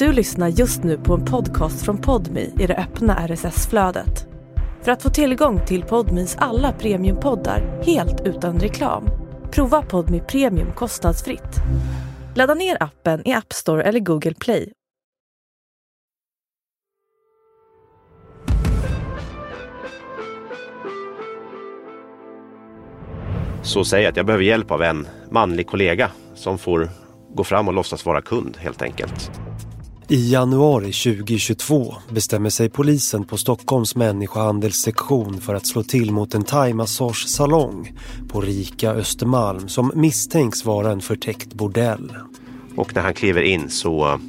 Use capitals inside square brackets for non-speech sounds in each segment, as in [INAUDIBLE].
Du lyssnar just nu på en podcast från Podmi i det öppna RSS-flödet. För att få tillgång till Podmis alla premiumpoddar helt utan reklam, prova Podmi Premium kostnadsfritt. Ladda ner appen i App Store eller Google Play. Så säg att jag behöver hjälp av en manlig kollega som får gå fram och låtsas vara kund helt enkelt. I januari 2022 bestämmer sig polisen på Stockholms människohandelssektion för att slå till mot en thaimassagesalong på Rika Östermalm som misstänks vara en förtäckt bordell. Och när han kliver in så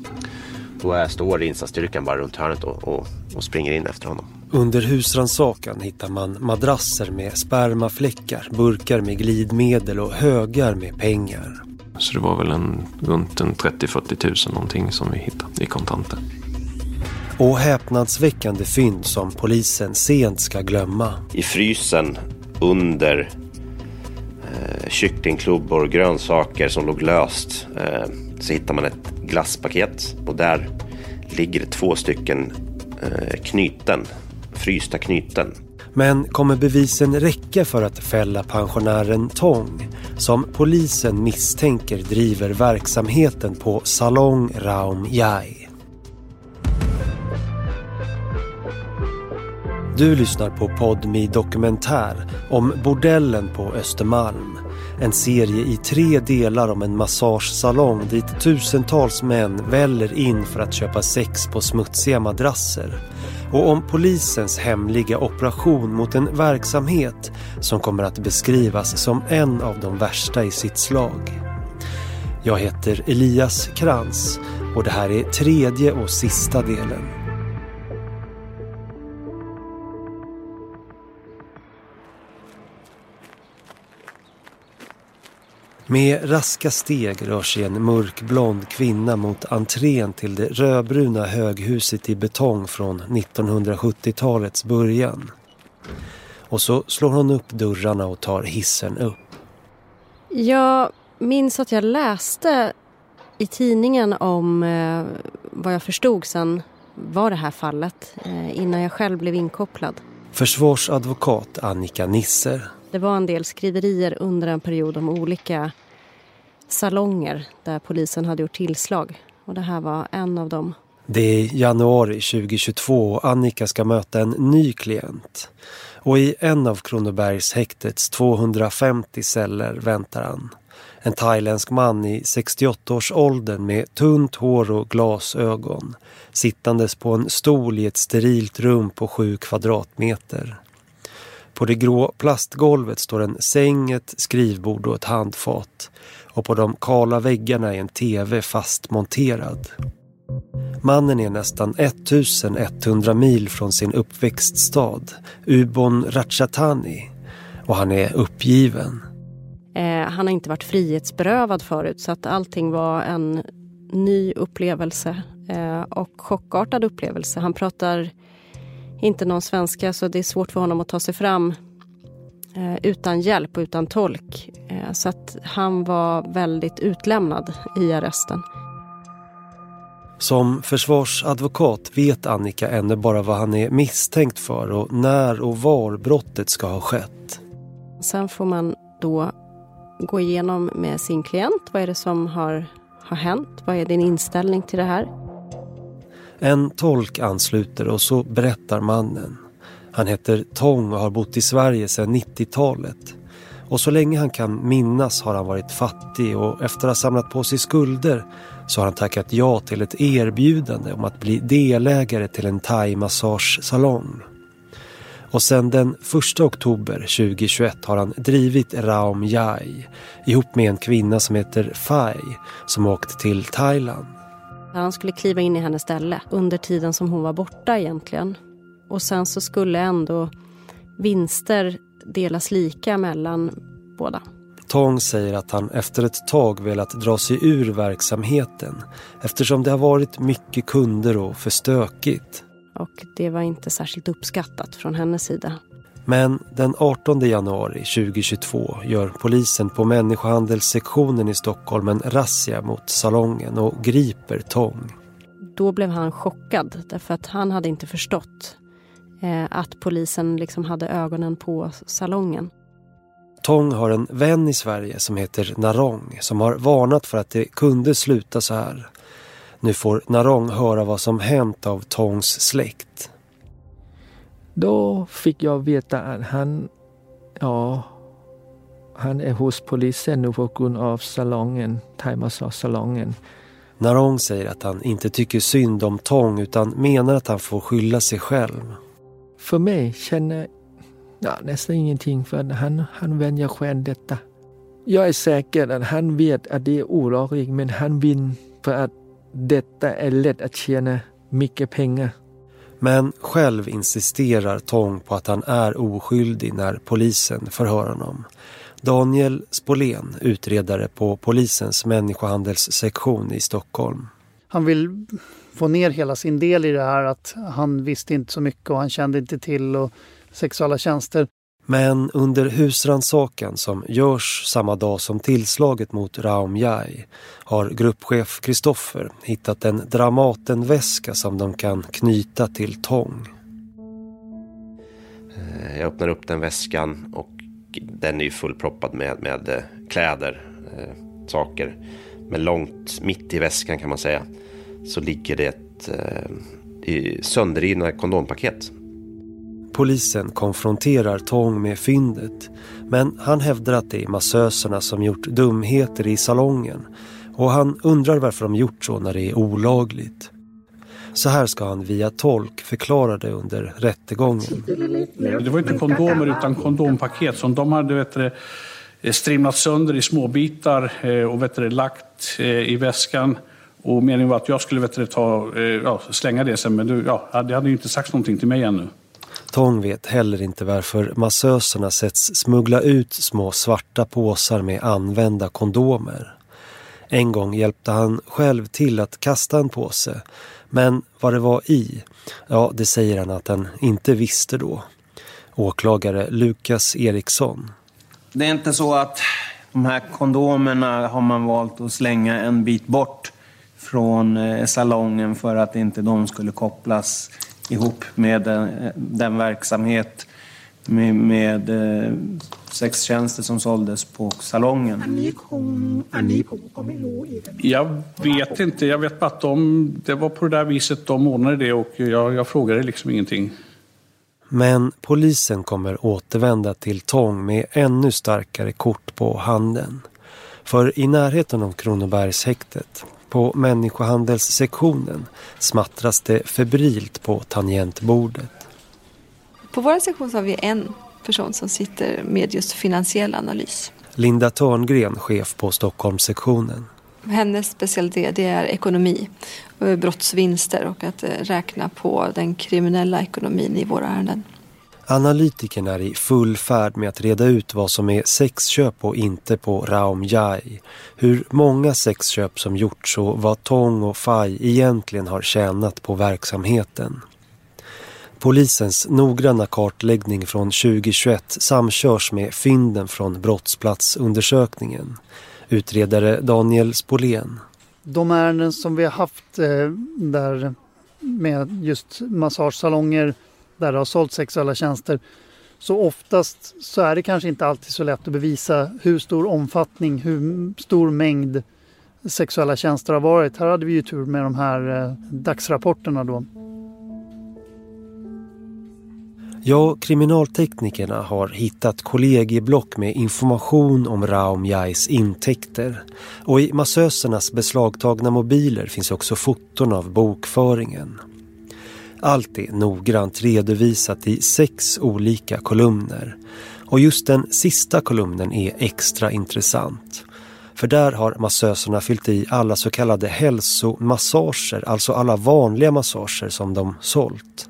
då är, står insatsstyrkan bara runt hörnet och, och, och springer in efter honom. Under husransakan hittar man madrasser med spermafläckar, burkar med glidmedel och högar med pengar. Så det var väl en, runt en 30-40 tusen någonting som vi hittade i kontanter. Och häpnadsväckande fynd som polisen sent ska glömma. I frysen under eh, kycklingklubbor, grönsaker som låg löst eh, så hittar man ett glasspaket och där ligger två stycken eh, knyten, frysta knyten. Men kommer bevisen räcka för att fälla pensionären Tong som polisen misstänker driver verksamheten på Salong Raum Yai? Du lyssnar på Podmi Dokumentär om bordellen på Östermalm. En serie i tre delar om en massagesalong dit tusentals män väller in för att köpa sex på smutsiga madrasser. Och om polisens hemliga operation mot en verksamhet som kommer att beskrivas som en av de värsta i sitt slag. Jag heter Elias Krantz och det här är tredje och sista delen. Med raska steg rör sig en mörkblond kvinna mot entrén till det rödbruna höghuset i betong från 1970-talets början. Och så slår hon upp dörrarna och tar hissen upp. Jag minns att jag läste i tidningen om eh, vad jag förstod sen var det här fallet eh, innan jag själv blev inkopplad. Försvarsadvokat Annika Nisser. Det var en del skriverier under en period om olika salonger där polisen hade gjort tillslag. Och det här var en av dem. Det är januari 2022 och Annika ska möta en ny klient. Och i en av Kronobergs häktets 250 celler väntar han. En thailändsk man i 68-årsåldern med tunt hår och glasögon. Sittandes på en stol i ett sterilt rum på sju kvadratmeter. På det grå plastgolvet står en säng, ett skrivbord och ett handfat. Och på de kala väggarna är en tv fastmonterad. Mannen är nästan 1100 mil från sin uppväxtstad, Ubon Ratchathani. Och han är uppgiven. Eh, han har inte varit frihetsberövad förut så att allting var en ny upplevelse eh, och chockartad upplevelse. Han pratar inte någon svenska så det är svårt för honom att ta sig fram eh, utan hjälp och utan tolk. Eh, så att han var väldigt utlämnad i arresten. Som försvarsadvokat vet Annika ännu bara vad han är misstänkt för och när och var brottet ska ha skett. Sen får man då gå igenom med sin klient. Vad är det som har, har hänt? Vad är din inställning till det här? En tolk ansluter och så berättar mannen. Han heter Tong och har bott i Sverige sedan 90-talet. Och så länge han kan minnas har han varit fattig och efter att ha samlat på sig skulder så har han tackat ja till ett erbjudande om att bli delägare till en thai-massagesalong. Och sedan den 1 oktober 2021 har han drivit Raum Jai ihop med en kvinna som heter Fai som åkt till Thailand. Han skulle kliva in i hennes ställe under tiden som hon var borta egentligen. Och sen så skulle ändå vinster delas lika mellan båda. Tong säger att han efter ett tag velat dra sig ur verksamheten eftersom det har varit mycket kunder och för stökigt. Och det var inte särskilt uppskattat från hennes sida. Men den 18 januari 2022 gör polisen på människohandelssektionen i Stockholm en razzia mot salongen och griper Tong. då blev han chockad därför att han hade inte förstått eh, att polisen liksom hade ögonen på salongen. Tong har en vän i Sverige som heter Narong som har varnat för att det kunde sluta så här. Nu får Narong höra vad som hänt av Tongs släkt. Då fick jag veta att han, ja, han är hos polisen nu på grund av salongen, thaimassage-salongen. Narong säger att han inte tycker synd om Tong utan menar att han får skylla sig själv. För mig känner ja, nästan ingenting för han, han väljer själv detta. Jag är säker att han vet att det är olagligt men han vill för att detta är lätt att tjäna mycket pengar. Men själv insisterar Tong på att han är oskyldig när polisen förhör honom. Daniel Spolén, utredare på polisens människohandelssektion i Stockholm. Han vill få ner hela sin del i det här att han visste inte så mycket och han kände inte till och sexuella tjänster. Men under husransakan som görs samma dag som tillslaget mot Raum Jai har gruppchef Kristoffer hittat en Dramatenväska som de kan knyta till Tång. Eh, jag öppnar upp den väskan och den är ju fullproppad med, med eh, kläder, eh, saker. Men långt mitt i väskan kan man säga så ligger det ett eh, sönderrivna kondompaket Polisen konfronterar Tong med fyndet men han hävdar att det är massöserna som gjort dumheter i salongen och han undrar varför de gjort så när det är olagligt. Så här ska han via tolk förklara det under rättegången. Det var inte kondomer utan kondompaket som de hade vet du, eh, strimlat sönder i små bitar eh, och vet du, lagt eh, i väskan. Och meningen var att jag skulle vet du, ta, ja, slänga det sen men du, ja, det hade ju inte sagt någonting till mig ännu. Tång vet heller inte varför massöserna sätts smuggla ut små svarta påsar med använda kondomer. En gång hjälpte han själv till att kasta en påse. Men vad det var i, ja det säger han att han inte visste då. Åklagare Lukas Eriksson. Det är inte så att de här kondomerna har man valt att slänga en bit bort från eh, salongen för att inte de skulle kopplas ihop med den, den verksamhet med, med eh, sextjänster som såldes på salongen. Jag vet inte. Jag vet bara att de, det var på det där viset de ordnade det och jag, jag frågade liksom ingenting. Men polisen kommer återvända till Tång med ännu starkare kort på handen. För i närheten av Kronobergshäktet på människohandelssektionen smattras det febrilt på tangentbordet. På vår sektion har vi en person som sitter med just finansiell analys. Linda Törngren, chef på Stockholmssektionen. Hennes specialitet är ekonomi, brottsvinster och att eh, räkna på den kriminella ekonomin i våra ärenden. Analytikerna är i full färd med att reda ut vad som är sexköp och inte på Raum Jai. Hur många sexköp som gjorts och vad Tong och Fai egentligen har tjänat på verksamheten. Polisens noggranna kartläggning från 2021 samkörs med fynden från brottsplatsundersökningen. Utredare Daniel Spolén. De ärenden som vi har haft eh, där med just massagesalonger där det har sålt sexuella tjänster. Så oftast så är det kanske inte alltid så lätt att bevisa hur stor omfattning, hur stor mängd sexuella tjänster har varit. Här hade vi ju tur med de här eh, dagsrapporterna då. Ja, kriminalteknikerna har hittat kollegieblock med information om Raum Jais intäkter. Och i massösernas beslagtagna mobiler finns också foton av bokföringen. Allt är noggrant redovisat i sex olika kolumner. Och just den sista kolumnen är extra intressant. För där har massöserna fyllt i alla så kallade hälsomassager, alltså alla vanliga massager som de sålt.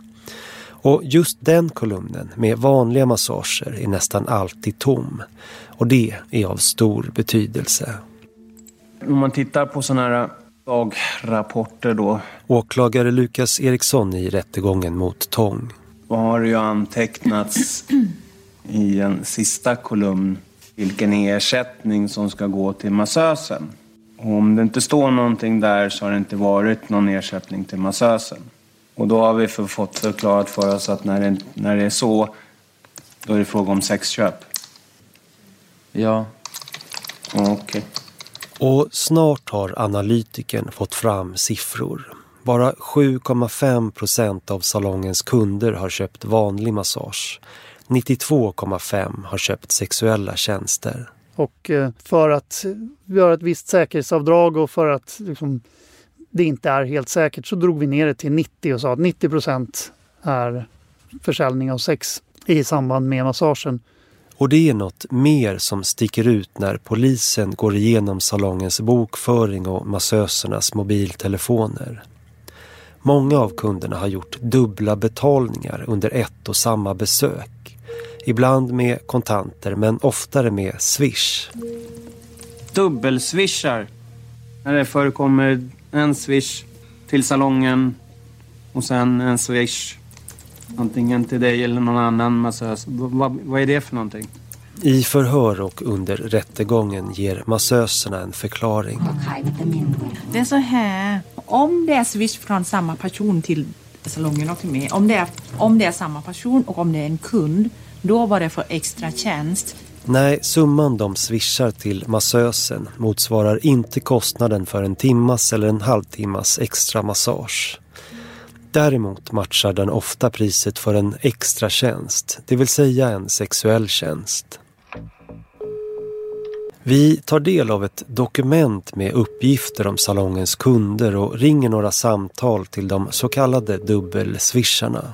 Och just den kolumnen med vanliga massager är nästan alltid tom. Och det är av stor betydelse. Om man tittar på sådana här dagrapporter då. Åklagare Lukas Eriksson i rättegången mot Tång. Då har ju antecknats i en sista kolumn vilken ersättning som ska gå till massösen. Och om det inte står någonting där så har det inte varit någon ersättning till massösen. Och då har vi för, fått förklarat för oss att när det, när det är så, då är det fråga om sexköp. Ja. Okej. Okay. Och snart har analytiken fått fram siffror. Bara 7,5 procent av salongens kunder har köpt vanlig massage. 92,5 har köpt sexuella tjänster. Och eh, för att göra ett visst säkerhetsavdrag och för att liksom, det inte är helt säkert så drog vi ner det till 90 och sa att 90 procent är försäljning av sex i samband med massagen. Och det är något mer som sticker ut när polisen går igenom salongens bokföring och massösernas mobiltelefoner. Många av kunderna har gjort dubbla betalningar under ett och samma besök. Ibland med kontanter men oftare med swish. Dubbelswishar. När det förekommer en swish till salongen och sen en swish antingen till dig eller någon annan massös. Vad, vad är det för någonting? I förhör och under rättegången ger massöserna en förklaring. Det är så här, om det är swish från samma person till salongen och till mig, om det, är, om det är samma person och om det är en kund, då var det för extra tjänst. Nej, summan de swishar till massösen motsvarar inte kostnaden för en timmas eller en halvtimmas extra massage. Däremot matchar den ofta priset för en extra tjänst, det vill säga en sexuell tjänst. Vi tar del av ett dokument med uppgifter om salongens kunder och ringer några samtal till de så kallade dubbelswisharna.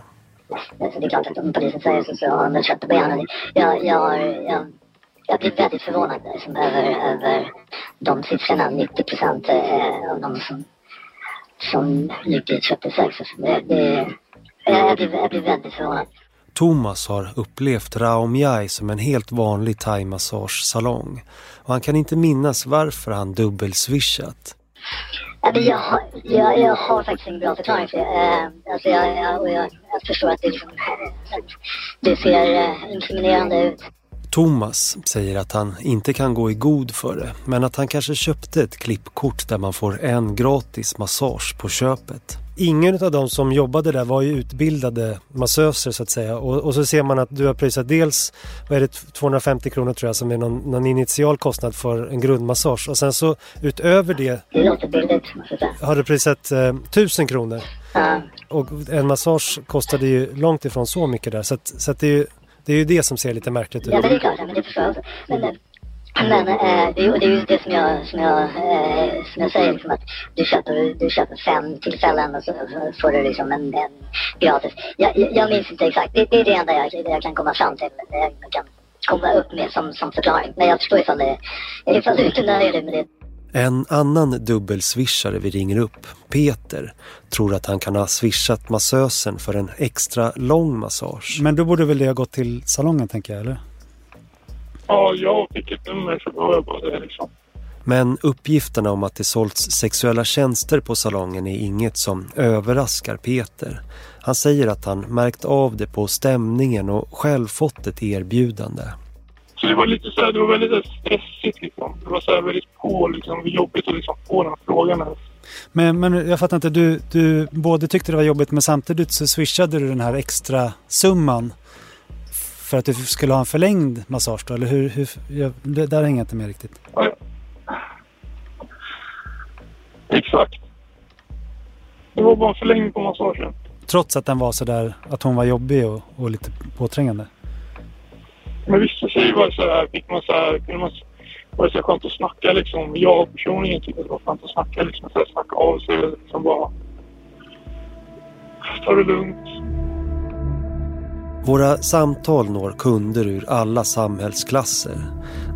Alltså, det är klart att om polisen säger så, så har de väl köttet på hjärnan. Jag, jag, jag, jag blir väldigt förvånad liksom, över, över de siffrorna. 90 procent av de som, som dit köpte sex. Det, det, jag, blir, jag blir väldigt förvånad. Thomas har upplevt Raomjai som en helt vanlig thaimassagesalong och han kan inte minnas varför han dubbelswishat. Jag, jag, jag har faktiskt ingen bra förklaring för det. Eh, alltså jag, jag, jag, jag förstår att det, liksom, det ser eh, inkriminerande ut. Thomas säger att han inte kan gå i god för det men att han kanske köpte ett klippkort där man får en gratis massage på köpet. Ingen av de som jobbade där var ju utbildade massöser så att säga. Och, och så ser man att du har prisat dels vad är det, 250 kronor tror jag som är någon, någon initial kostnad för en grundmassage. Och sen så utöver det har du prisat eh, 1000 kronor. Och en massage kostade ju långt ifrån så mycket där. Så, att, så att det, är ju, det är ju det som ser lite märkligt ut. Ja men det är klart, men det förstår jag också. Men, eh, men eh, det, är, det är ju det som jag, som jag, eh, som jag säger, liksom att du köper, du köper fem tillfällen och så får du liksom en, en gratis. Jag, jag, minns inte exakt, det, det är det enda jag, jag kan komma fram till. Eh, jag kan komma upp med som, som förklaring. Men jag förstår ifall, det, ifall du inte nöjer nöjd med det. En annan dubbelswishare vi ringer upp, Peter, tror att han kan ha swishat massösen för en extra lång massage. Men då borde väl det ha gått till salongen tänker jag, eller? Ja, jag fick ett nummer så då jag bara det liksom. Men uppgifterna om att det sålts sexuella tjänster på salongen är inget som överraskar Peter. Han säger att han märkt av det på stämningen och själv fått ett erbjudande. Så det var lite så här, det var väldigt stressigt liksom. Det var så här väldigt på liksom, jobbigt att liksom få den frågan. Men, men jag fattar inte, du, du både tyckte det var jobbigt men samtidigt så swishade du den här extra summan för att du skulle ha en förlängd massage då? Eller hur? hur jag, det där hänger jag inte med riktigt. Ja, Exakt. Det var bara en förlängning på massagen. Trots att den var så där att hon var jobbig och, och lite påträngande? Men vissa tjejer var så här, fick man så här, kunde man, var det så skönt att snacka liksom. Jag personligen tyckte det var skönt att snacka liksom. Så här, snacka av sig liksom bara. Ta det lugnt. Våra samtal når kunder ur alla samhällsklasser.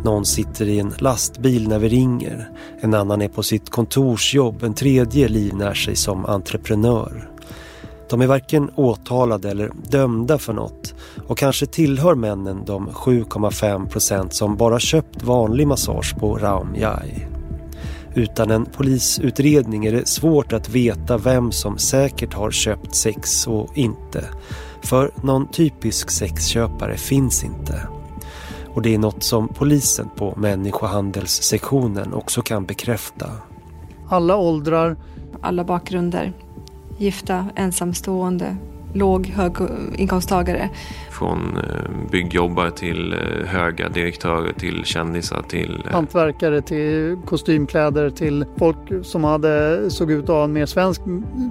Någon sitter i en lastbil när vi ringer. En annan är på sitt kontorsjobb. En tredje livnär sig som entreprenör. De är varken åtalade eller dömda för något och kanske tillhör männen de 7,5 procent som bara köpt vanlig massage på Raumjai. Utan en polisutredning är det svårt att veta vem som säkert har köpt sex och inte. För någon typisk sexköpare finns inte. Och det är något som polisen på människohandelssektionen också kan bekräfta. Alla åldrar. Alla bakgrunder. Gifta, ensamstående, låg höginkomsttagare. Från eh, byggjobbare till eh, höga direktörer till kändisar till... Eh, Hantverkare till kostymkläder till folk som hade såg ut att ha en mer svensk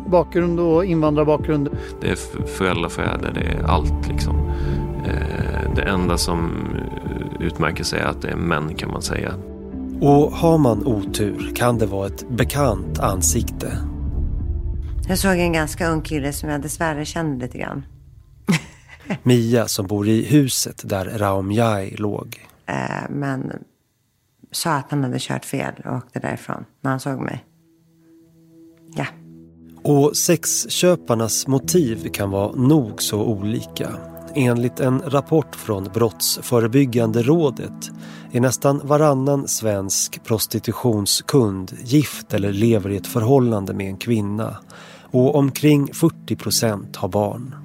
bakgrund och invandrarbakgrund. Det är föräldrafäder, det är allt liksom. Det enda som utmärker sig är att det är män kan man säga. Och har man otur kan det vara ett bekant ansikte. Jag såg en ganska ung kille som jag dessvärre kände lite grann. [LAUGHS] Mia som bor i huset där Raumjai låg. Eh, men sa att han hade kört fel och åkte därifrån när han såg mig. Ja. Och sexköparnas motiv kan vara nog så olika. Enligt en rapport från Brottsförebyggande rådet är nästan varannan svensk prostitutionskund gift eller lever i ett förhållande med en kvinna och omkring 40 procent har barn.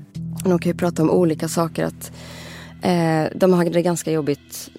De kan ju prata om olika saker. Att eh, De har det ganska jobbigt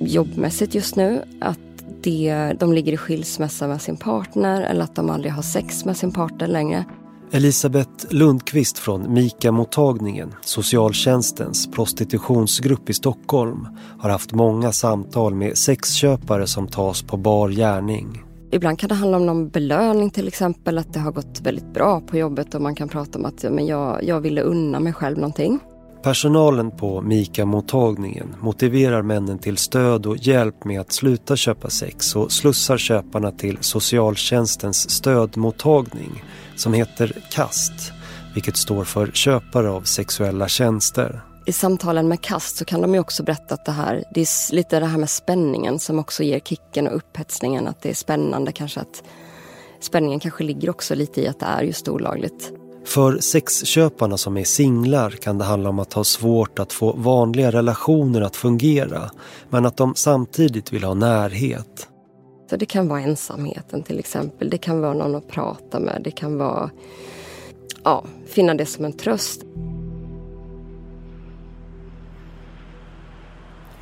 jobbmässigt just nu. Att det, de ligger i skilsmässa med sin partner eller att de aldrig har sex med sin partner längre. Elisabeth Lundqvist från Mika-mottagningen, socialtjänstens prostitutionsgrupp i Stockholm, har haft många samtal med sexköpare som tas på bar gärning. Ibland kan det handla om någon belöning till exempel, att det har gått väldigt bra på jobbet och man kan prata om att men jag, jag ville unna mig själv någonting. Personalen på Mika-mottagningen motiverar männen till stöd och hjälp med att sluta köpa sex och slussar köparna till socialtjänstens stödmottagning som heter KAST, vilket står för köpare av sexuella tjänster. I samtalen med KAST så kan de ju också berätta att det här, det är lite det här med spänningen som också ger kicken och upphetsningen. Att det är spännande kanske att spänningen kanske ligger också lite i att det är just olagligt. För sexköparna som är singlar kan det handla om att ha svårt att få vanliga relationer att fungera men att de samtidigt vill ha närhet. Så det kan vara ensamheten till exempel, det kan vara någon att prata med, det kan vara ja, finna det som en tröst.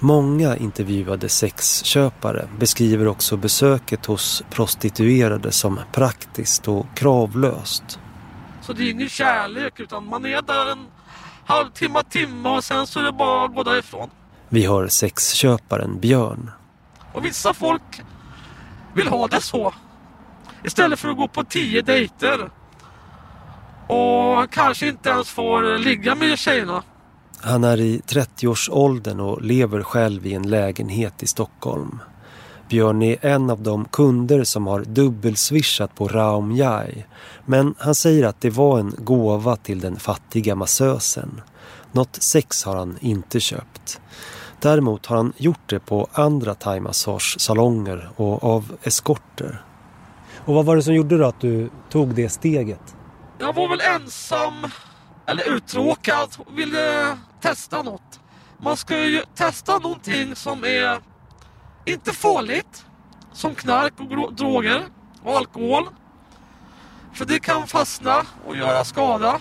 Många intervjuade sexköpare beskriver också besöket hos prostituerade som praktiskt och kravlöst. Så det är ingen kärlek utan man är där en halvtimme, timme och sen så är det bara att gå därifrån. Vi hör sexköparen Björn. Och vissa folk vill ha det så. Istället för att gå på tio dejter. Och kanske inte ens får ligga med tjejerna. Han är i 30-årsåldern och lever själv i en lägenhet i Stockholm. Björn är en av de kunder som har dubbelswishat på Raum Jai. Men han säger att det var en gåva till den fattiga massösen. Något sex har han inte köpt. Däremot har han gjort det på andra thaimassagesalonger och av eskorter. Och vad var det som gjorde då att du tog det steget? Jag var väl ensam eller uttråkad och ville testa något. Man ska ju testa någonting som är inte farligt. Som knark och droger och alkohol. För det kan fastna och göra skada.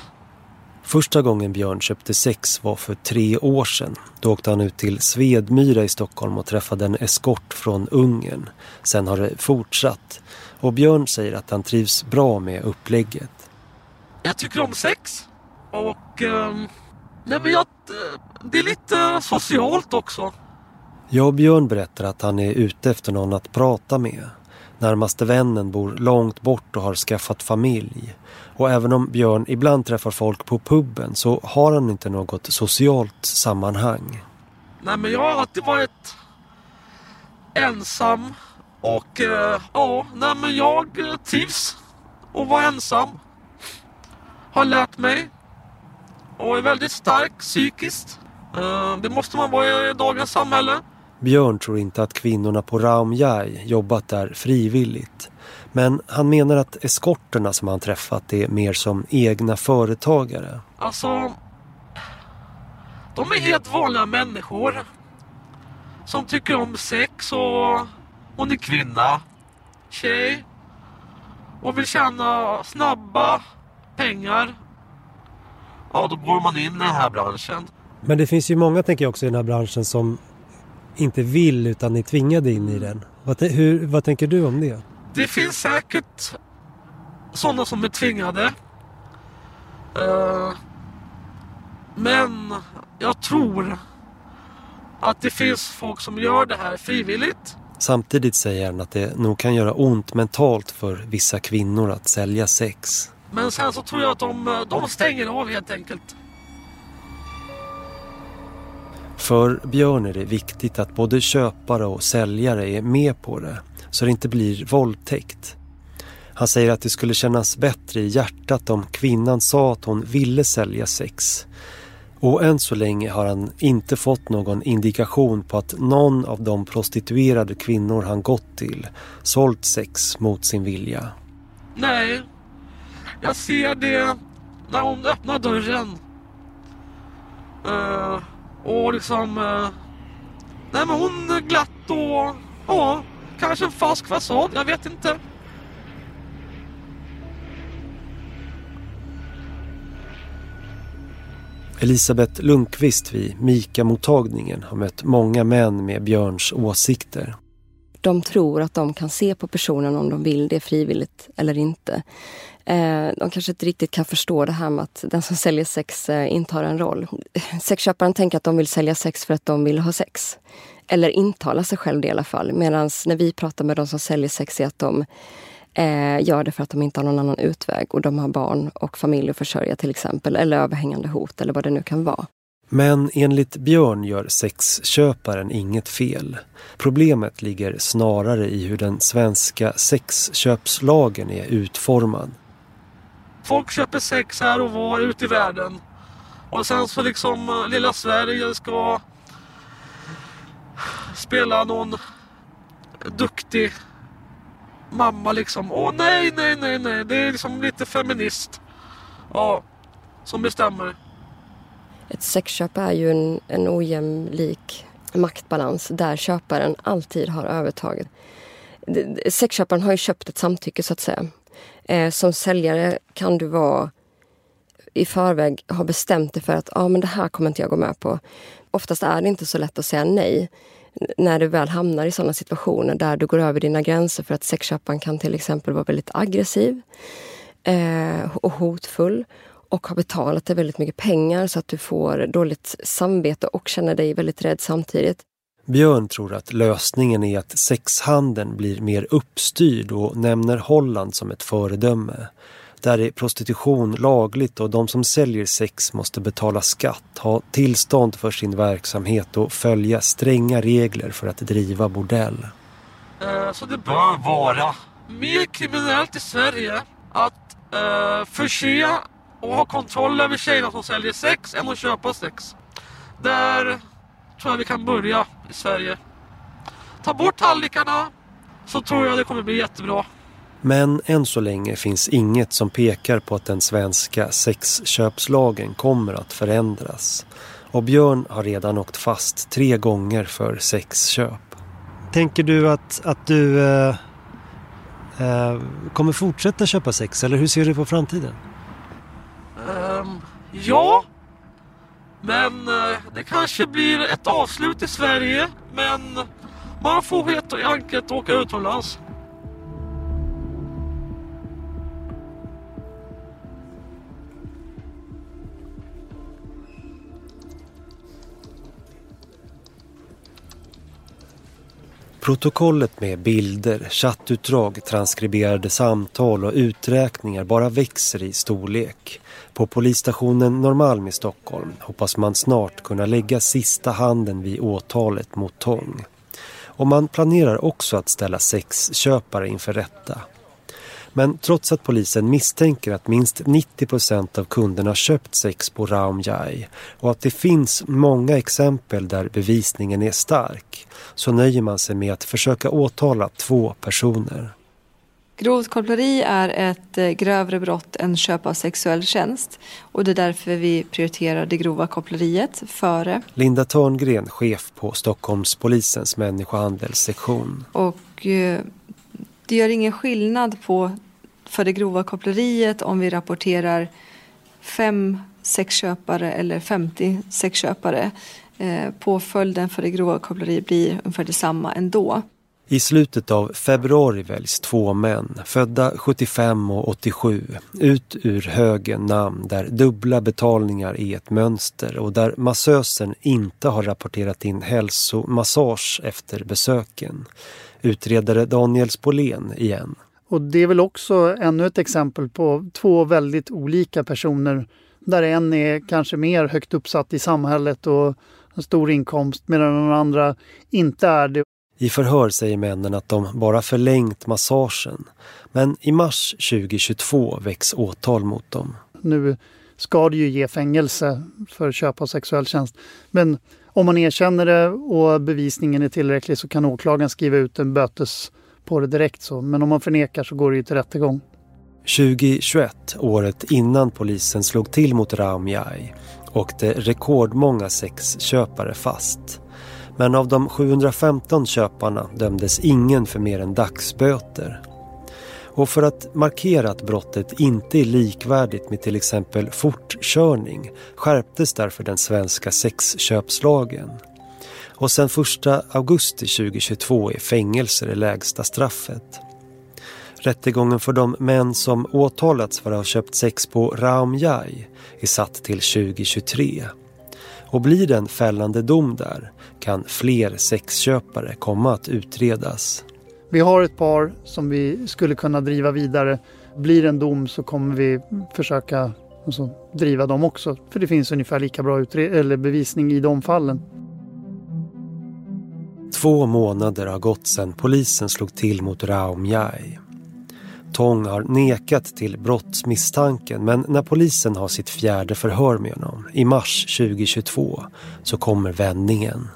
Första gången Björn köpte sex var för tre år sedan. Då åkte han ut till Svedmyra i Stockholm och träffade en eskort från Ungern. Sen har det fortsatt. Och Björn säger att han trivs bra med upplägget. Jag tycker om sex. Och... Um, nej men jag, det är lite socialt också. Jag och Björn berättar att han är ute efter någon att prata med. Närmaste vännen bor långt bort och har skaffat familj. Och även om Björn ibland träffar folk på puben så har han inte något socialt sammanhang. Nej men jag har alltid varit ensam och uh, ja, nej men jag trivs att vara ensam. Har lärt mig och är väldigt stark psykiskt. Uh, det måste man vara i dagens samhälle. Björn tror inte att kvinnorna på Raumjai jobbat där frivilligt. Men han menar att eskorterna som han träffat är mer som egna företagare. Alltså, de är helt vanliga människor. Som tycker om sex och hon är kvinna, tjej. Och vill tjäna snabba pengar. Ja, då går man in i den här branschen. Men det finns ju många, tänker jag också, i den här branschen som inte vill utan är tvingade in i den. Vad, hur, vad tänker du om det? Det finns säkert sådana som är tvingade. Uh, men jag tror att det finns folk som gör det här frivilligt. Samtidigt säger han att det nog kan göra ont mentalt för vissa kvinnor att sälja sex. Men sen så tror jag att de, de stänger av helt enkelt. För Björn är det viktigt att både köpare och säljare är med på det så det inte blir våldtäkt. Han säger att det skulle kännas bättre i hjärtat om kvinnan sa att hon ville sälja sex. Och än så länge har han inte fått någon indikation på att någon av de prostituerade kvinnor han gått till sålt sex mot sin vilja. Nej, jag ser det när hon öppnar dörren. Uh, och liksom... Uh, nej men hon glatt och... Ja, kanske en falsk fasad, jag vet inte. Elisabeth Lundqvist vid Mika-mottagningen har mött många män med Björns åsikter. De tror att de kan se på personen om de vill det frivilligt eller inte. Eh, de kanske inte riktigt kan förstå det här med att den som säljer sex eh, intar en roll. Sexköparen tänker att de vill sälja sex för att de vill ha sex. Eller intala sig själv det i alla fall. Medan när vi pratar med de som säljer sex är att de eh, gör det för att de inte har någon annan utväg och de har barn och familj att försörja till exempel. Eller överhängande hot eller vad det nu kan vara. Men enligt Björn gör sexköparen inget fel. Problemet ligger snarare i hur den svenska sexköpslagen är utformad. Folk köper sex här och var ute i världen. Och sen så liksom eh, lilla Sverige ska spela någon duktig mamma liksom. Åh nej, nej, nej, nej. Det är liksom lite feminist. Ja, som bestämmer. Ett sexköp är ju en, en ojämlik maktbalans där köparen alltid har övertaget. Sexköparen har ju köpt ett samtycke så att säga. Eh, som säljare kan du vara i förväg ha bestämt dig för att ah, men det här kommer inte jag gå med på. Oftast är det inte så lätt att säga nej när du väl hamnar i sådana situationer där du går över dina gränser för att sexköparen kan till exempel vara väldigt aggressiv eh, och hotfull och har betalat dig väldigt mycket pengar så att du får dåligt samvete och känner dig väldigt rädd samtidigt. Björn tror att lösningen är att sexhandeln blir mer uppstyrd och nämner Holland som ett föredöme. Där är prostitution lagligt och de som säljer sex måste betala skatt, ha tillstånd för sin verksamhet och följa stränga regler för att driva bordell. Eh, så det bör vara mer kriminellt i Sverige att uh, förse och ha kontroll över tjejerna som säljer sex än att köpa sex. Där tror jag vi kan börja i Sverige. Ta bort tallrikarna så tror jag det kommer bli jättebra. Men än så länge finns inget som pekar på att den svenska sexköpslagen kommer att förändras. Och Björn har redan åkt fast tre gånger för sexköp. Tänker du att, att du eh, eh, kommer fortsätta köpa sex eller hur ser du på framtiden? Um, ja, men eh, det kanske blir ett avslut i Sverige. Men man får helt enkelt åka utomlands. Protokollet med bilder, chattutdrag, transkriberade samtal och uträkningar bara växer i storlek. På polisstationen Norrmalm i Stockholm hoppas man snart kunna lägga sista handen vid åtalet mot Tång. Och man planerar också att ställa sexköpare inför rätta. Men trots att polisen misstänker att minst 90% av kunderna köpt sex på Raumjai och att det finns många exempel där bevisningen är stark så nöjer man sig med att försöka åtala två personer. Grovt koppleri är ett eh, grövre brott än köp av sexuell tjänst och det är därför vi prioriterar det grova koppleriet före. Linda Törngren, chef på Stockholmspolisens människohandelssektion. Och eh, det gör ingen skillnad på för det grova koppleriet om vi rapporterar fem sexköpare eller 50 sexköpare. Eh, påföljden för det grova koppleri blir ungefär detsamma ändå. I slutet av februari väljs två män, födda 75 och 87, ut ur högen namn där dubbla betalningar är ett mönster och där massösen inte har rapporterat in hälsomassage efter besöken. Utredare Daniel Spolén igen. Och det är väl också ännu ett exempel på två väldigt olika personer där en är kanske mer högt uppsatt i samhället och en stor inkomst medan den andra inte är det. I förhör säger männen att de bara förlängt massagen. Men i mars 2022 väcks åtal mot dem. Nu ska det ju ge fängelse för köp av sexuell tjänst. Men om man erkänner det och bevisningen är tillräcklig så kan åklagaren skriva ut en bötes på det direkt. Så. Men om man förnekar så går det ju till rättegång. 2021, året innan polisen slog till mot Raumjai, åkte rekordmånga sexköpare fast. Men av de 715 köparna dömdes ingen för mer än dagsböter. Och för att markera att brottet inte är likvärdigt med till exempel fortkörning skärptes därför den svenska sexköpslagen. Och sedan 1 augusti 2022 är fängelse det lägsta straffet. Rättegången för de män som åtalats för att ha köpt sex på Raumjai är satt till 2023. Och blir det en fällande dom där kan fler sexköpare komma att utredas. Vi har ett par som vi skulle kunna driva vidare. Blir en dom så kommer vi försöka alltså, driva dem också. För det finns ungefär lika bra eller bevisning i de fallen. Två månader har gått sedan polisen slog till mot Raumjai. Tong har nekat till brottsmisstanken men när polisen har sitt fjärde förhör med honom i mars 2022 så kommer vändningen.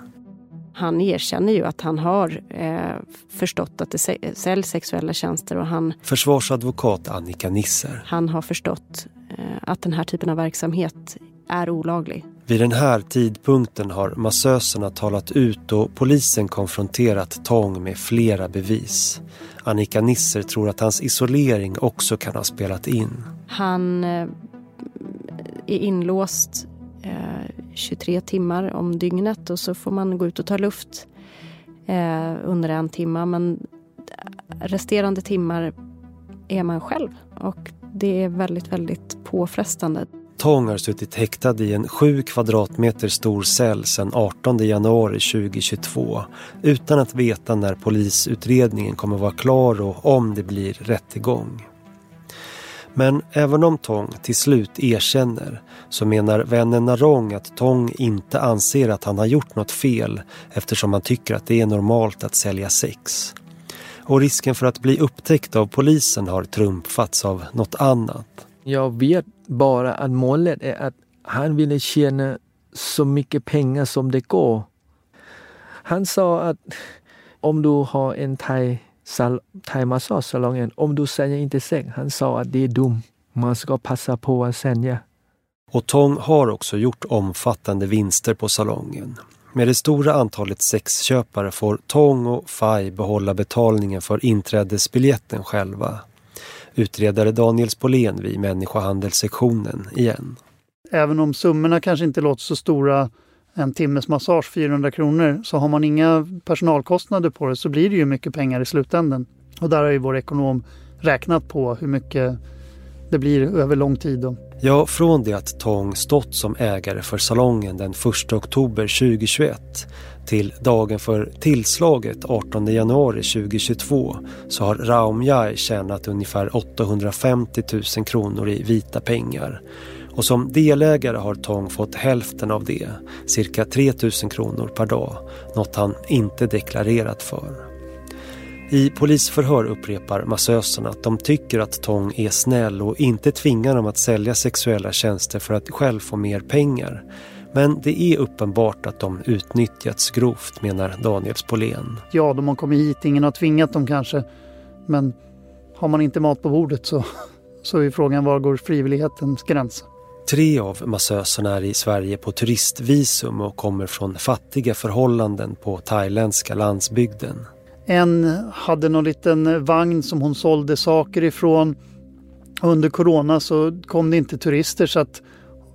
Han erkänner ju att han har eh, förstått att det säljs sexuella tjänster och han... Försvarsadvokat Annika Nisser. Han har förstått eh, att den här typen av verksamhet är olaglig. Vid den här tidpunkten har massöserna talat ut och polisen konfronterat Tong med flera bevis. Annika Nisser tror att hans isolering också kan ha spelat in. Han eh, är inlåst Eh, 23 timmar om dygnet och så får man gå ut och ta luft eh, under en timme. Men resterande timmar är man själv och det är väldigt, väldigt påfrestande. Tång har suttit häktad i en sju kvadratmeter stor cell sedan 18 januari 2022 utan att veta när polisutredningen kommer vara klar och om det blir rättegång. Men även om Tong till slut erkänner så menar vännen Narong att Tong inte anser att han har gjort något fel eftersom han tycker att det är normalt att sälja sex. Och risken för att bli upptäckt av polisen har trumfats av något annat. Jag vet bara att målet är att han ville tjäna så mycket pengar som det går. Han sa att om du har en thai, thai massagesalong, om du säljer inte sex, han sa att det är dumt. Man ska passa på att sälja. Och Tong har också gjort omfattande vinster på salongen. Med det stora antalet sexköpare får Tong och Fai behålla betalningen för inträdesbiljetten själva. Utredare Daniel Spolén vid människohandelssektionen igen. Även om summorna kanske inte låter så stora, en timmes massage 400 kronor, så har man inga personalkostnader på det så blir det ju mycket pengar i slutändan. Och där har ju vår ekonom räknat på hur mycket det blir över lång tid. Då. Ja, från det att Tong stått som ägare för salongen den 1 oktober 2021 till dagen för tillslaget 18 januari 2022 så har Raumjai tjänat ungefär 850 000 kronor i vita pengar. Och som delägare har Tong fått hälften av det, cirka 3 000 kronor per dag, något han inte deklarerat för. I polisförhör upprepar massöserna att de tycker att Tong är snäll och inte tvingar dem att sälja sexuella tjänster för att själv få mer pengar. Men det är uppenbart att de utnyttjats grovt, menar Daniel Spolén. Ja, de har kommit hit, ingen har tvingat dem kanske. Men har man inte mat på bordet så, så är frågan var går frivillighetens gräns? Tre av massöserna är i Sverige på turistvisum och kommer från fattiga förhållanden på thailändska landsbygden. En hade någon liten vagn som hon sålde saker ifrån. Under corona så kom det inte turister så att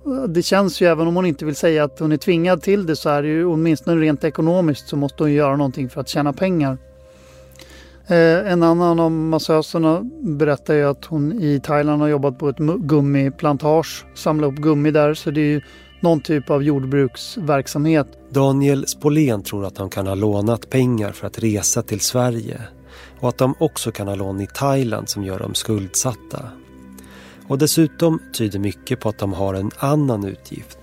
eh, Det känns ju, även om hon inte vill säga att hon är tvingad till det, så är det ju åtminstone rent ekonomiskt så måste hon göra någonting för att tjäna pengar. Eh, en annan av massöserna berättar ju att hon i Thailand har jobbat på ett gummiplantage, samlat upp gummi där, så det är ju någon typ av jordbruksverksamhet. Daniel Spolén tror att de kan ha lånat pengar för att resa till Sverige och att de också kan ha lån i Thailand som gör dem skuldsatta. Och dessutom tyder mycket på att de har en annan utgift.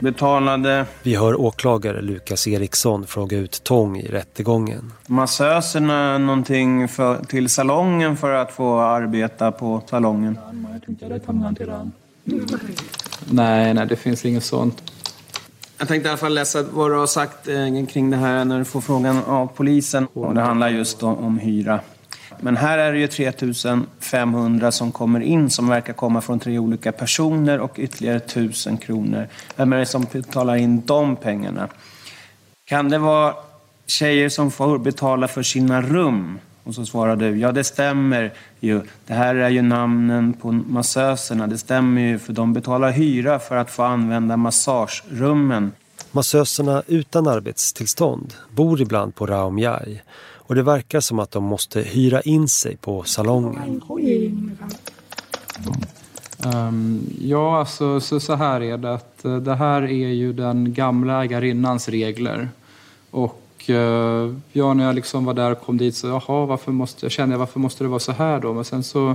Betalade Vi hör åklagare Lukas Eriksson fråga ut Tång i rättegången. massöserna någonting för, till salongen för att få arbeta på salongen? Nej, nej, det finns inget sånt. Jag tänkte i alla fall läsa vad du har sagt eh, kring det här när du får frågan av polisen. Och det handlar just om, om hyra. Men här är det ju 3500 som kommer in som verkar komma från tre olika personer och ytterligare 1000 kronor. Vem är det som betalar in de pengarna? Kan det vara tjejer som får betala för sina rum? Och så svarar du, ja det stämmer ju. Det här är ju namnen på massöserna. Det stämmer ju för de betalar hyra för att få använda massagerummen. Massöserna utan arbetstillstånd bor ibland på Raumjai och det verkar som att de måste hyra in sig på salongen. Ehm, ja, alltså, så, så här är det. Att, eh, det här är ju den gamla ägarinnans regler. Och eh, ja, när jag liksom var där och kom dit så jaha, varför måste, jag kände jag, varför måste det vara så här då? Men sen så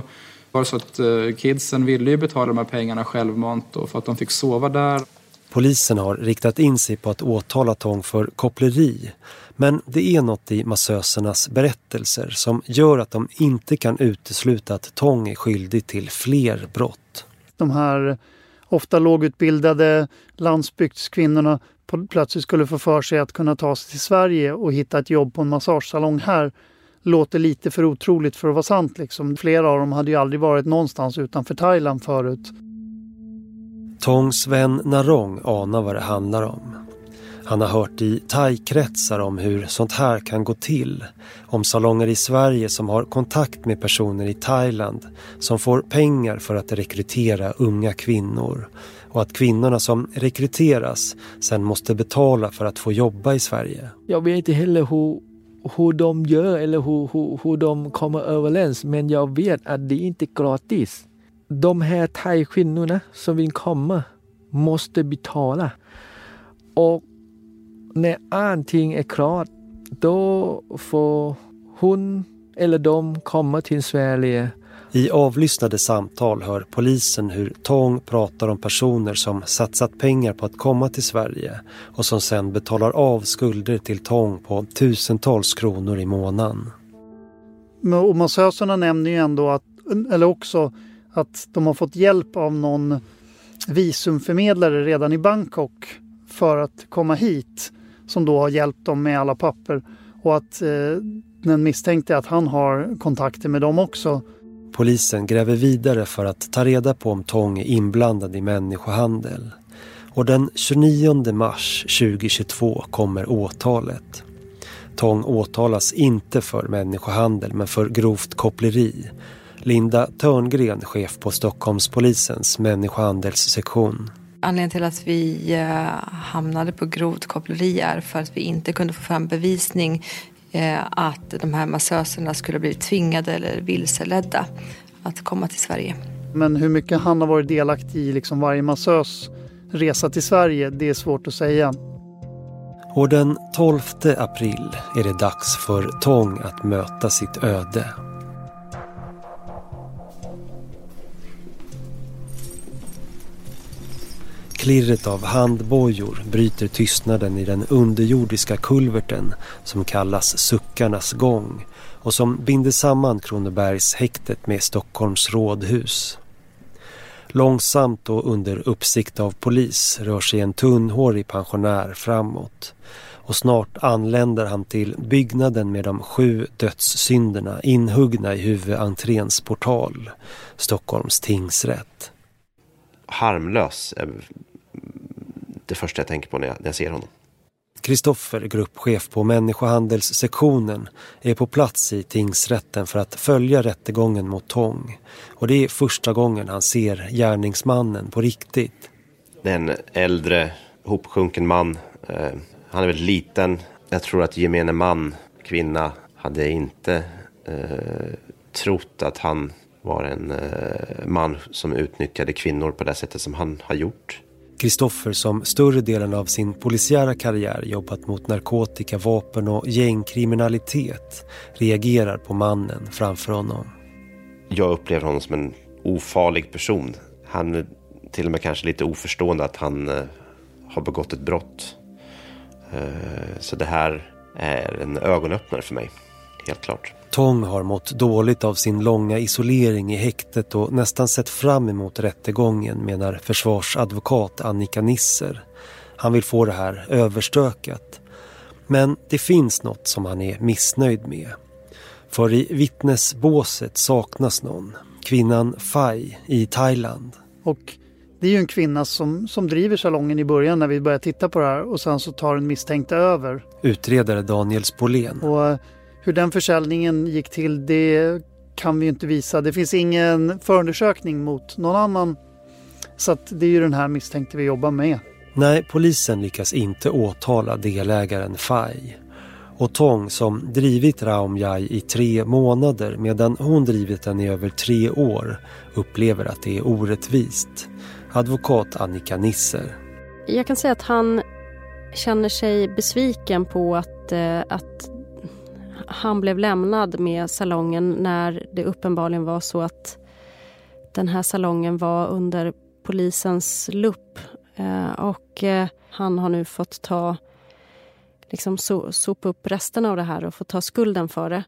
var det så att eh, kidsen ville ju betala de här pengarna självmant då, för att de fick sova där. Polisen har riktat in sig på att åtala Tång för koppleri. Men det är något i massösernas berättelser som gör att de inte kan utesluta att Tång är skyldig till fler brott. De här ofta lågutbildade landsbygdskvinnorna plötsligt skulle få för sig att kunna ta sig till Sverige och hitta ett jobb på en massagesalong här låter lite för otroligt för att vara sant. Liksom. Flera av dem hade ju aldrig varit någonstans utanför Thailand förut. Tongs vän Narong anar vad det handlar om. Han har hört i thai-kretsar om hur sånt här kan gå till. Om salonger i Sverige som har kontakt med personer i Thailand som får pengar för att rekrytera unga kvinnor. Och att kvinnorna som rekryteras sen måste betala för att få jobba i Sverige. Jag vet inte heller hur, hur de gör eller hur, hur, hur de kommer överens men jag vet att det inte är gratis. De här thai-kvinnorna som vill komma måste betala. Och när allting är klart då får hon eller de komma till Sverige I avlyssnade samtal hör polisen hur Tong pratar om personer som satsat pengar på att komma till Sverige och som sen betalar av skulder till Tong på tusentals kronor i månaden. Men- Och massöserna nämner ju ändå att, eller också att de har fått hjälp av någon visumförmedlare redan i Bangkok för att komma hit som då har hjälpt dem med alla papper och att eh, den misstänkte att han har kontakter med dem också. Polisen gräver vidare för att ta reda på om Tong är inblandad i människohandel. Och den 29 mars 2022 kommer åtalet. Tong åtalas inte för människohandel men för grovt koppleri. Linda Törngren, chef på Stockholmspolisens människohandelssektion. Anledningen till att vi eh, hamnade på grovt koppleri är för att vi inte kunde få fram bevisning eh, att de här massöserna skulle bli tvingade eller vilseledda att komma till Sverige. Men hur mycket han har varit delaktig i liksom varje massös resa till Sverige, det är svårt att säga. Och den 12 april är det dags för Tong att möta sitt öde. Klirret av handbojor bryter tystnaden i den underjordiska kulverten som kallas Suckarnas gång och som binder samman Kronobergshäktet med Stockholms rådhus. Långsamt och under uppsikt av polis rör sig en tunnhårig pensionär framåt och snart anländer han till byggnaden med de sju dödssynderna inhuggna i huvudentréns portal, Stockholms tingsrätt. Harmlös eh, det första jag tänker på när jag, när jag ser honom. Kristoffer, gruppchef på människohandelssektionen, är på plats i tingsrätten för att följa rättegången mot Tång. Och det är första gången han ser gärningsmannen på riktigt. Det är en äldre, hopsjunken man. Eh, han är väldigt liten. Jag tror att gemene man, kvinna, hade inte eh, trott att han var en eh, man som utnyttjade kvinnor på det sättet som han har gjort. Kristoffer som större delen av sin polisiära karriär jobbat mot narkotika, vapen och gängkriminalitet reagerar på mannen framför honom. Jag upplever honom som en ofarlig person. Han är till och med kanske lite oförstående att han eh, har begått ett brott. Eh, så det här är en ögonöppnare för mig, helt klart. Tong har mått dåligt av sin långa isolering i häktet och nästan sett fram emot rättegången menar försvarsadvokat Annika Nisser. Han vill få det här överstökat. Men det finns något som han är missnöjd med. För i vittnesbåset saknas någon. Kvinnan Fai i Thailand. Och det är ju en kvinna som, som driver salongen i början när vi börjar titta på det här och sen så tar den misstänkta över. Utredare Daniel Spolén. Och hur den försäljningen gick till det kan vi inte visa. Det finns ingen förundersökning mot någon annan. Så att det är ju den här misstänkte vi jobbar med. Nej, polisen lyckas inte åtala delägaren Fai. Och Tong som drivit Raumjai i tre månader medan hon drivit den i över tre år upplever att det är orättvist. Advokat Annika Nisser. Jag kan säga att han känner sig besviken på att, eh, att han blev lämnad med salongen när det uppenbarligen var så att den här salongen var under polisens lupp. Eh, och eh, han har nu fått ta liksom so sopa upp resten av det här och få ta skulden för det.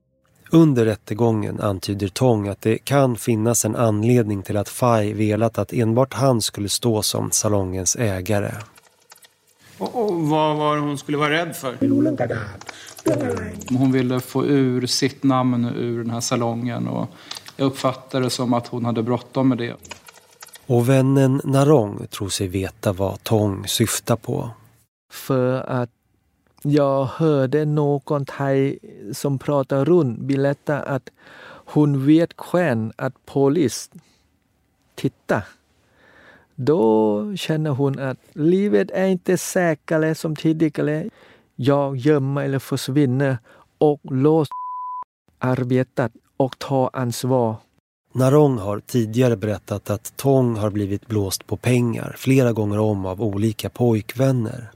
Under rättegången antyder Tong att det kan finnas en anledning till att Fai velat att enbart han skulle stå som salongens ägare. Och, och vad var det hon skulle vara rädd för? Hon ville få ur sitt namn ur den här salongen och jag uppfattade det som att hon hade bråttom med det. Och vännen Narong tror sig veta vad Tong syftar på. För att jag hörde någon thai som pratar runt berätta att hon vet själv att polis tittar. Då känner hon att livet är inte säkrare som tidigare. Jag gömmer eller försvinner och låt arbetat och ta ansvar. Narong har tidigare berättat att Tong har blivit blåst på pengar flera gånger om av olika pojkvänner.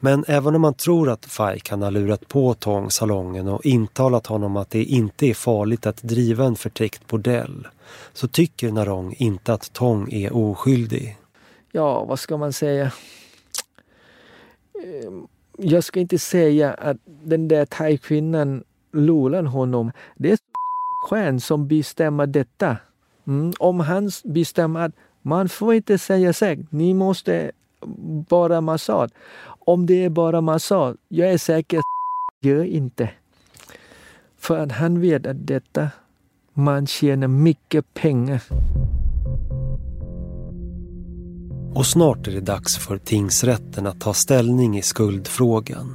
Men även om man tror att Fai kan ha lurat på Tong salongen och intalat honom att det inte är farligt att driva en förtäckt bordell så tycker Narong inte att Tong är oskyldig. Ja, vad ska man säga? Ehm, jag ska inte säga att den där thai-kvinnan lurar honom. Det är själv som bestämmer detta. Mm, om han bestämmer att man får inte säga säkert, ni måste bara massage. Om det är bara massage, jag är säker, gör inte. För att han vet att detta, man tjänar mycket pengar. Och snart är det dags för tingsrätten att ta ställning i skuldfrågan.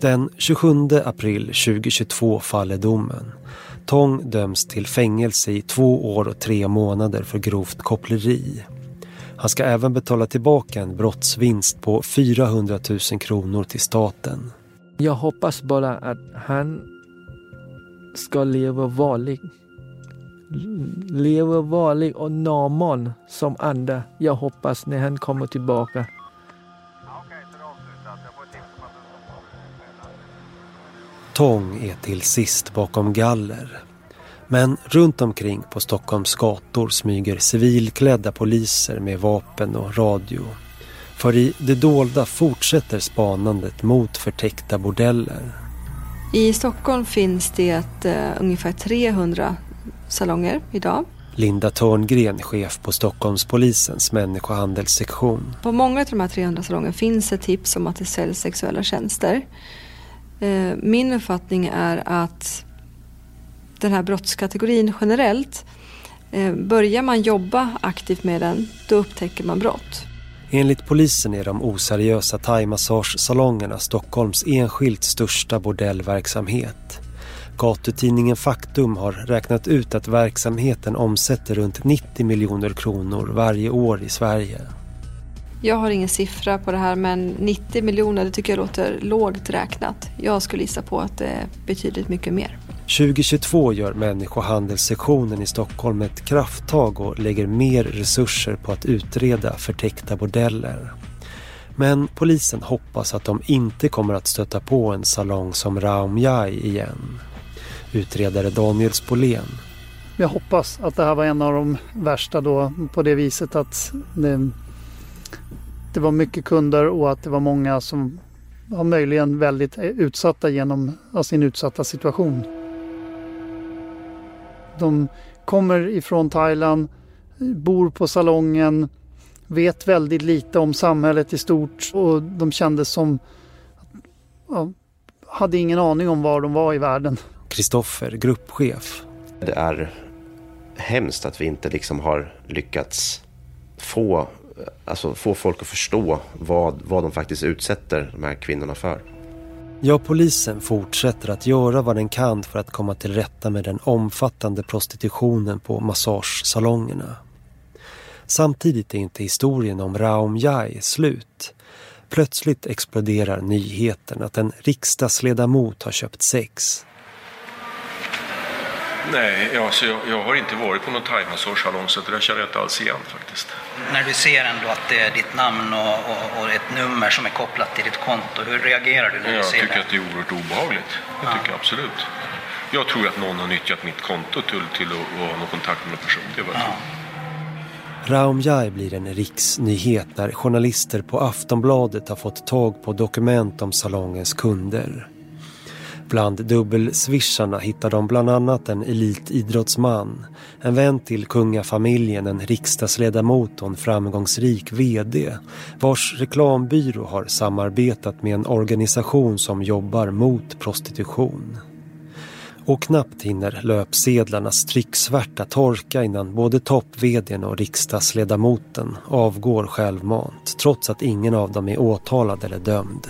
Den 27 april 2022 faller domen. Tong döms till fängelse i två år och tre månader för grovt koppleri. Han ska även betala tillbaka en brottsvinst på 400 000 kronor till staten. Jag hoppas bara att han ska leva vanligt. Leva vanligt och normal som andra. Jag hoppas när han kommer tillbaka. Tång är till sist bakom galler. Men runt omkring på Stockholms gator smyger civilklädda poliser med vapen och radio. För i det dolda fortsätter spanandet mot förtäckta bordeller. I Stockholm finns det uh, ungefär 300 salonger idag. Linda Törngren, chef på Stockholmspolisens människohandelssektion. På många av de här 300 salongerna finns det tips om att det säljs sexuella tjänster. Uh, min uppfattning är att den här brottskategorin generellt. Eh, börjar man jobba aktivt med den, då upptäcker man brott. Enligt polisen är de oseriösa thaimassagesalongerna Stockholms enskilt största bordellverksamhet. Gatutidningen Faktum har räknat ut att verksamheten omsätter runt 90 miljoner kronor varje år i Sverige. Jag har ingen siffra på det här men 90 miljoner det tycker jag låter lågt räknat. Jag skulle gissa på att det är betydligt mycket mer. 2022 gör människohandelssektionen i Stockholm ett krafttag och lägger mer resurser på att utreda förtäckta bordeller. Men polisen hoppas att de inte kommer att stöta på en salong som Raum Jai igen. Utredare Daniel Spolén. Jag hoppas att det här var en av de värsta då på det viset att det, det var mycket kunder och att det var många som var möjligen väldigt utsatta genom sin utsatta situation. De kommer ifrån Thailand, bor på salongen, vet väldigt lite om samhället i stort och de kändes som ja, hade ingen aning om var de var i världen. Kristoffer, gruppchef. Det är hemskt att vi inte liksom har lyckats få, alltså få folk att förstå vad, vad de faktiskt utsätter de här kvinnorna för. Ja, polisen fortsätter att göra vad den kan för att komma till rätta med den omfattande prostitutionen på massagesalongerna. Samtidigt är inte historien om Raum Jai slut. Plötsligt exploderar nyheten att en riksdagsledamot har köpt sex. Nej, alltså jag, jag har inte varit på någon thaimassagesalong så det där känner jag inte alls igen faktiskt. När du ser ändå att det är ditt namn och, och, och, ett nummer som är kopplat till ditt konto, hur reagerar du när jag du ser det? Jag tycker det? att det är oerhört obehagligt. Jag tycker absolut. Jag tror att någon har nyttjat mitt konto till, till att ha någon kontakt med en person. Det var ja. Raum Jai blir en riksnyhet när journalister på Aftonbladet har fått tag på dokument om salongens kunder. Bland dubbelswisharna hittar de bland annat en elitidrottsman, en vän till kungafamiljen, en riksdagsledamot och en framgångsrik VD vars reklambyrå har samarbetat med en organisation som jobbar mot prostitution. Och knappt hinner löpsedlarnas trycksvärta torka innan både topp-vdn och riksdagsledamoten avgår självmant trots att ingen av dem är åtalad eller dömd.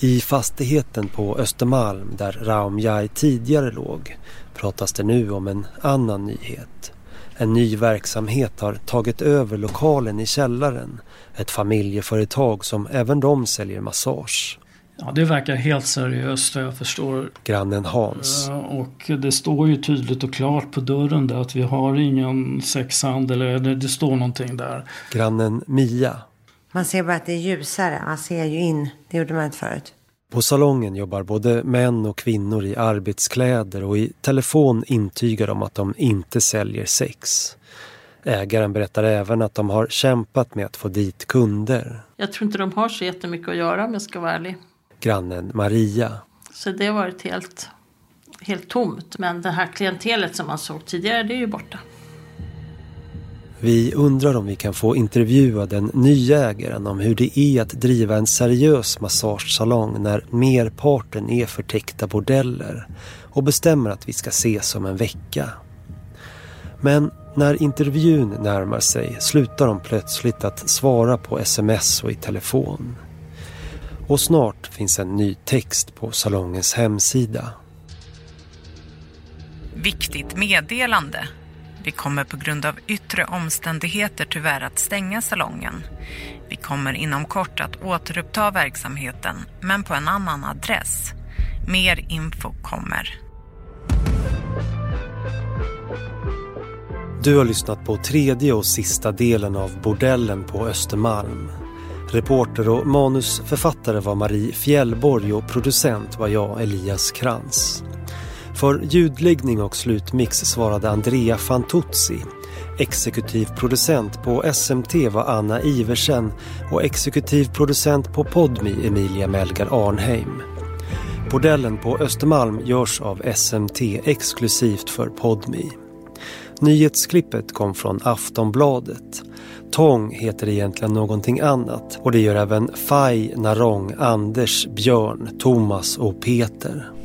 I fastigheten på Östermalm där Raumjai tidigare låg pratas det nu om en annan nyhet. En ny verksamhet har tagit över lokalen i källaren. Ett familjeföretag som även de säljer massage. Ja, det verkar helt seriöst jag förstår. Grannen Hans. Och det står ju tydligt och klart på dörren där att vi har ingen sexhandel. Eller det står någonting där. Grannen Mia. Man ser bara att det är ljusare. Man ser ju in. Det gjorde man inte förut. På salongen jobbar både män och kvinnor i arbetskläder och i telefon intygar de att de inte säljer sex. Ägaren berättar även att de har kämpat med att få dit kunder. Jag tror inte de har så jättemycket att göra om jag ska vara ärlig. Grannen Maria. Så det har varit helt, helt tomt. Men det här klientelet som man såg tidigare, det är ju borta. Vi undrar om vi kan få intervjua den nya ägaren om hur det är att driva en seriös massagesalong när merparten är förtäckta bordeller och bestämmer att vi ska ses om en vecka. Men när intervjun närmar sig slutar de plötsligt att svara på sms och i telefon. Och snart finns en ny text på salongens hemsida. Viktigt meddelande. Vi kommer på grund av yttre omständigheter tyvärr att stänga salongen. Vi kommer inom kort att återuppta verksamheten, men på en annan adress. Mer info kommer. Du har lyssnat på tredje och sista delen av Bordellen på Östermalm. Reporter och manusförfattare var Marie Fjällborg och producent var jag, Elias Krantz. För ljudläggning och slutmix svarade Andrea Fantuzzi. Exekutiv producent på SMT var Anna Iversen och exekutiv producent på Podmi Emilia Melgar Arnheim. Bordellen på Östermalm görs av SMT exklusivt för Podmi. Nyhetsklippet kom från Aftonbladet. Tång heter egentligen någonting annat och det gör även Faj, Narong, Anders, Björn, Thomas och Peter.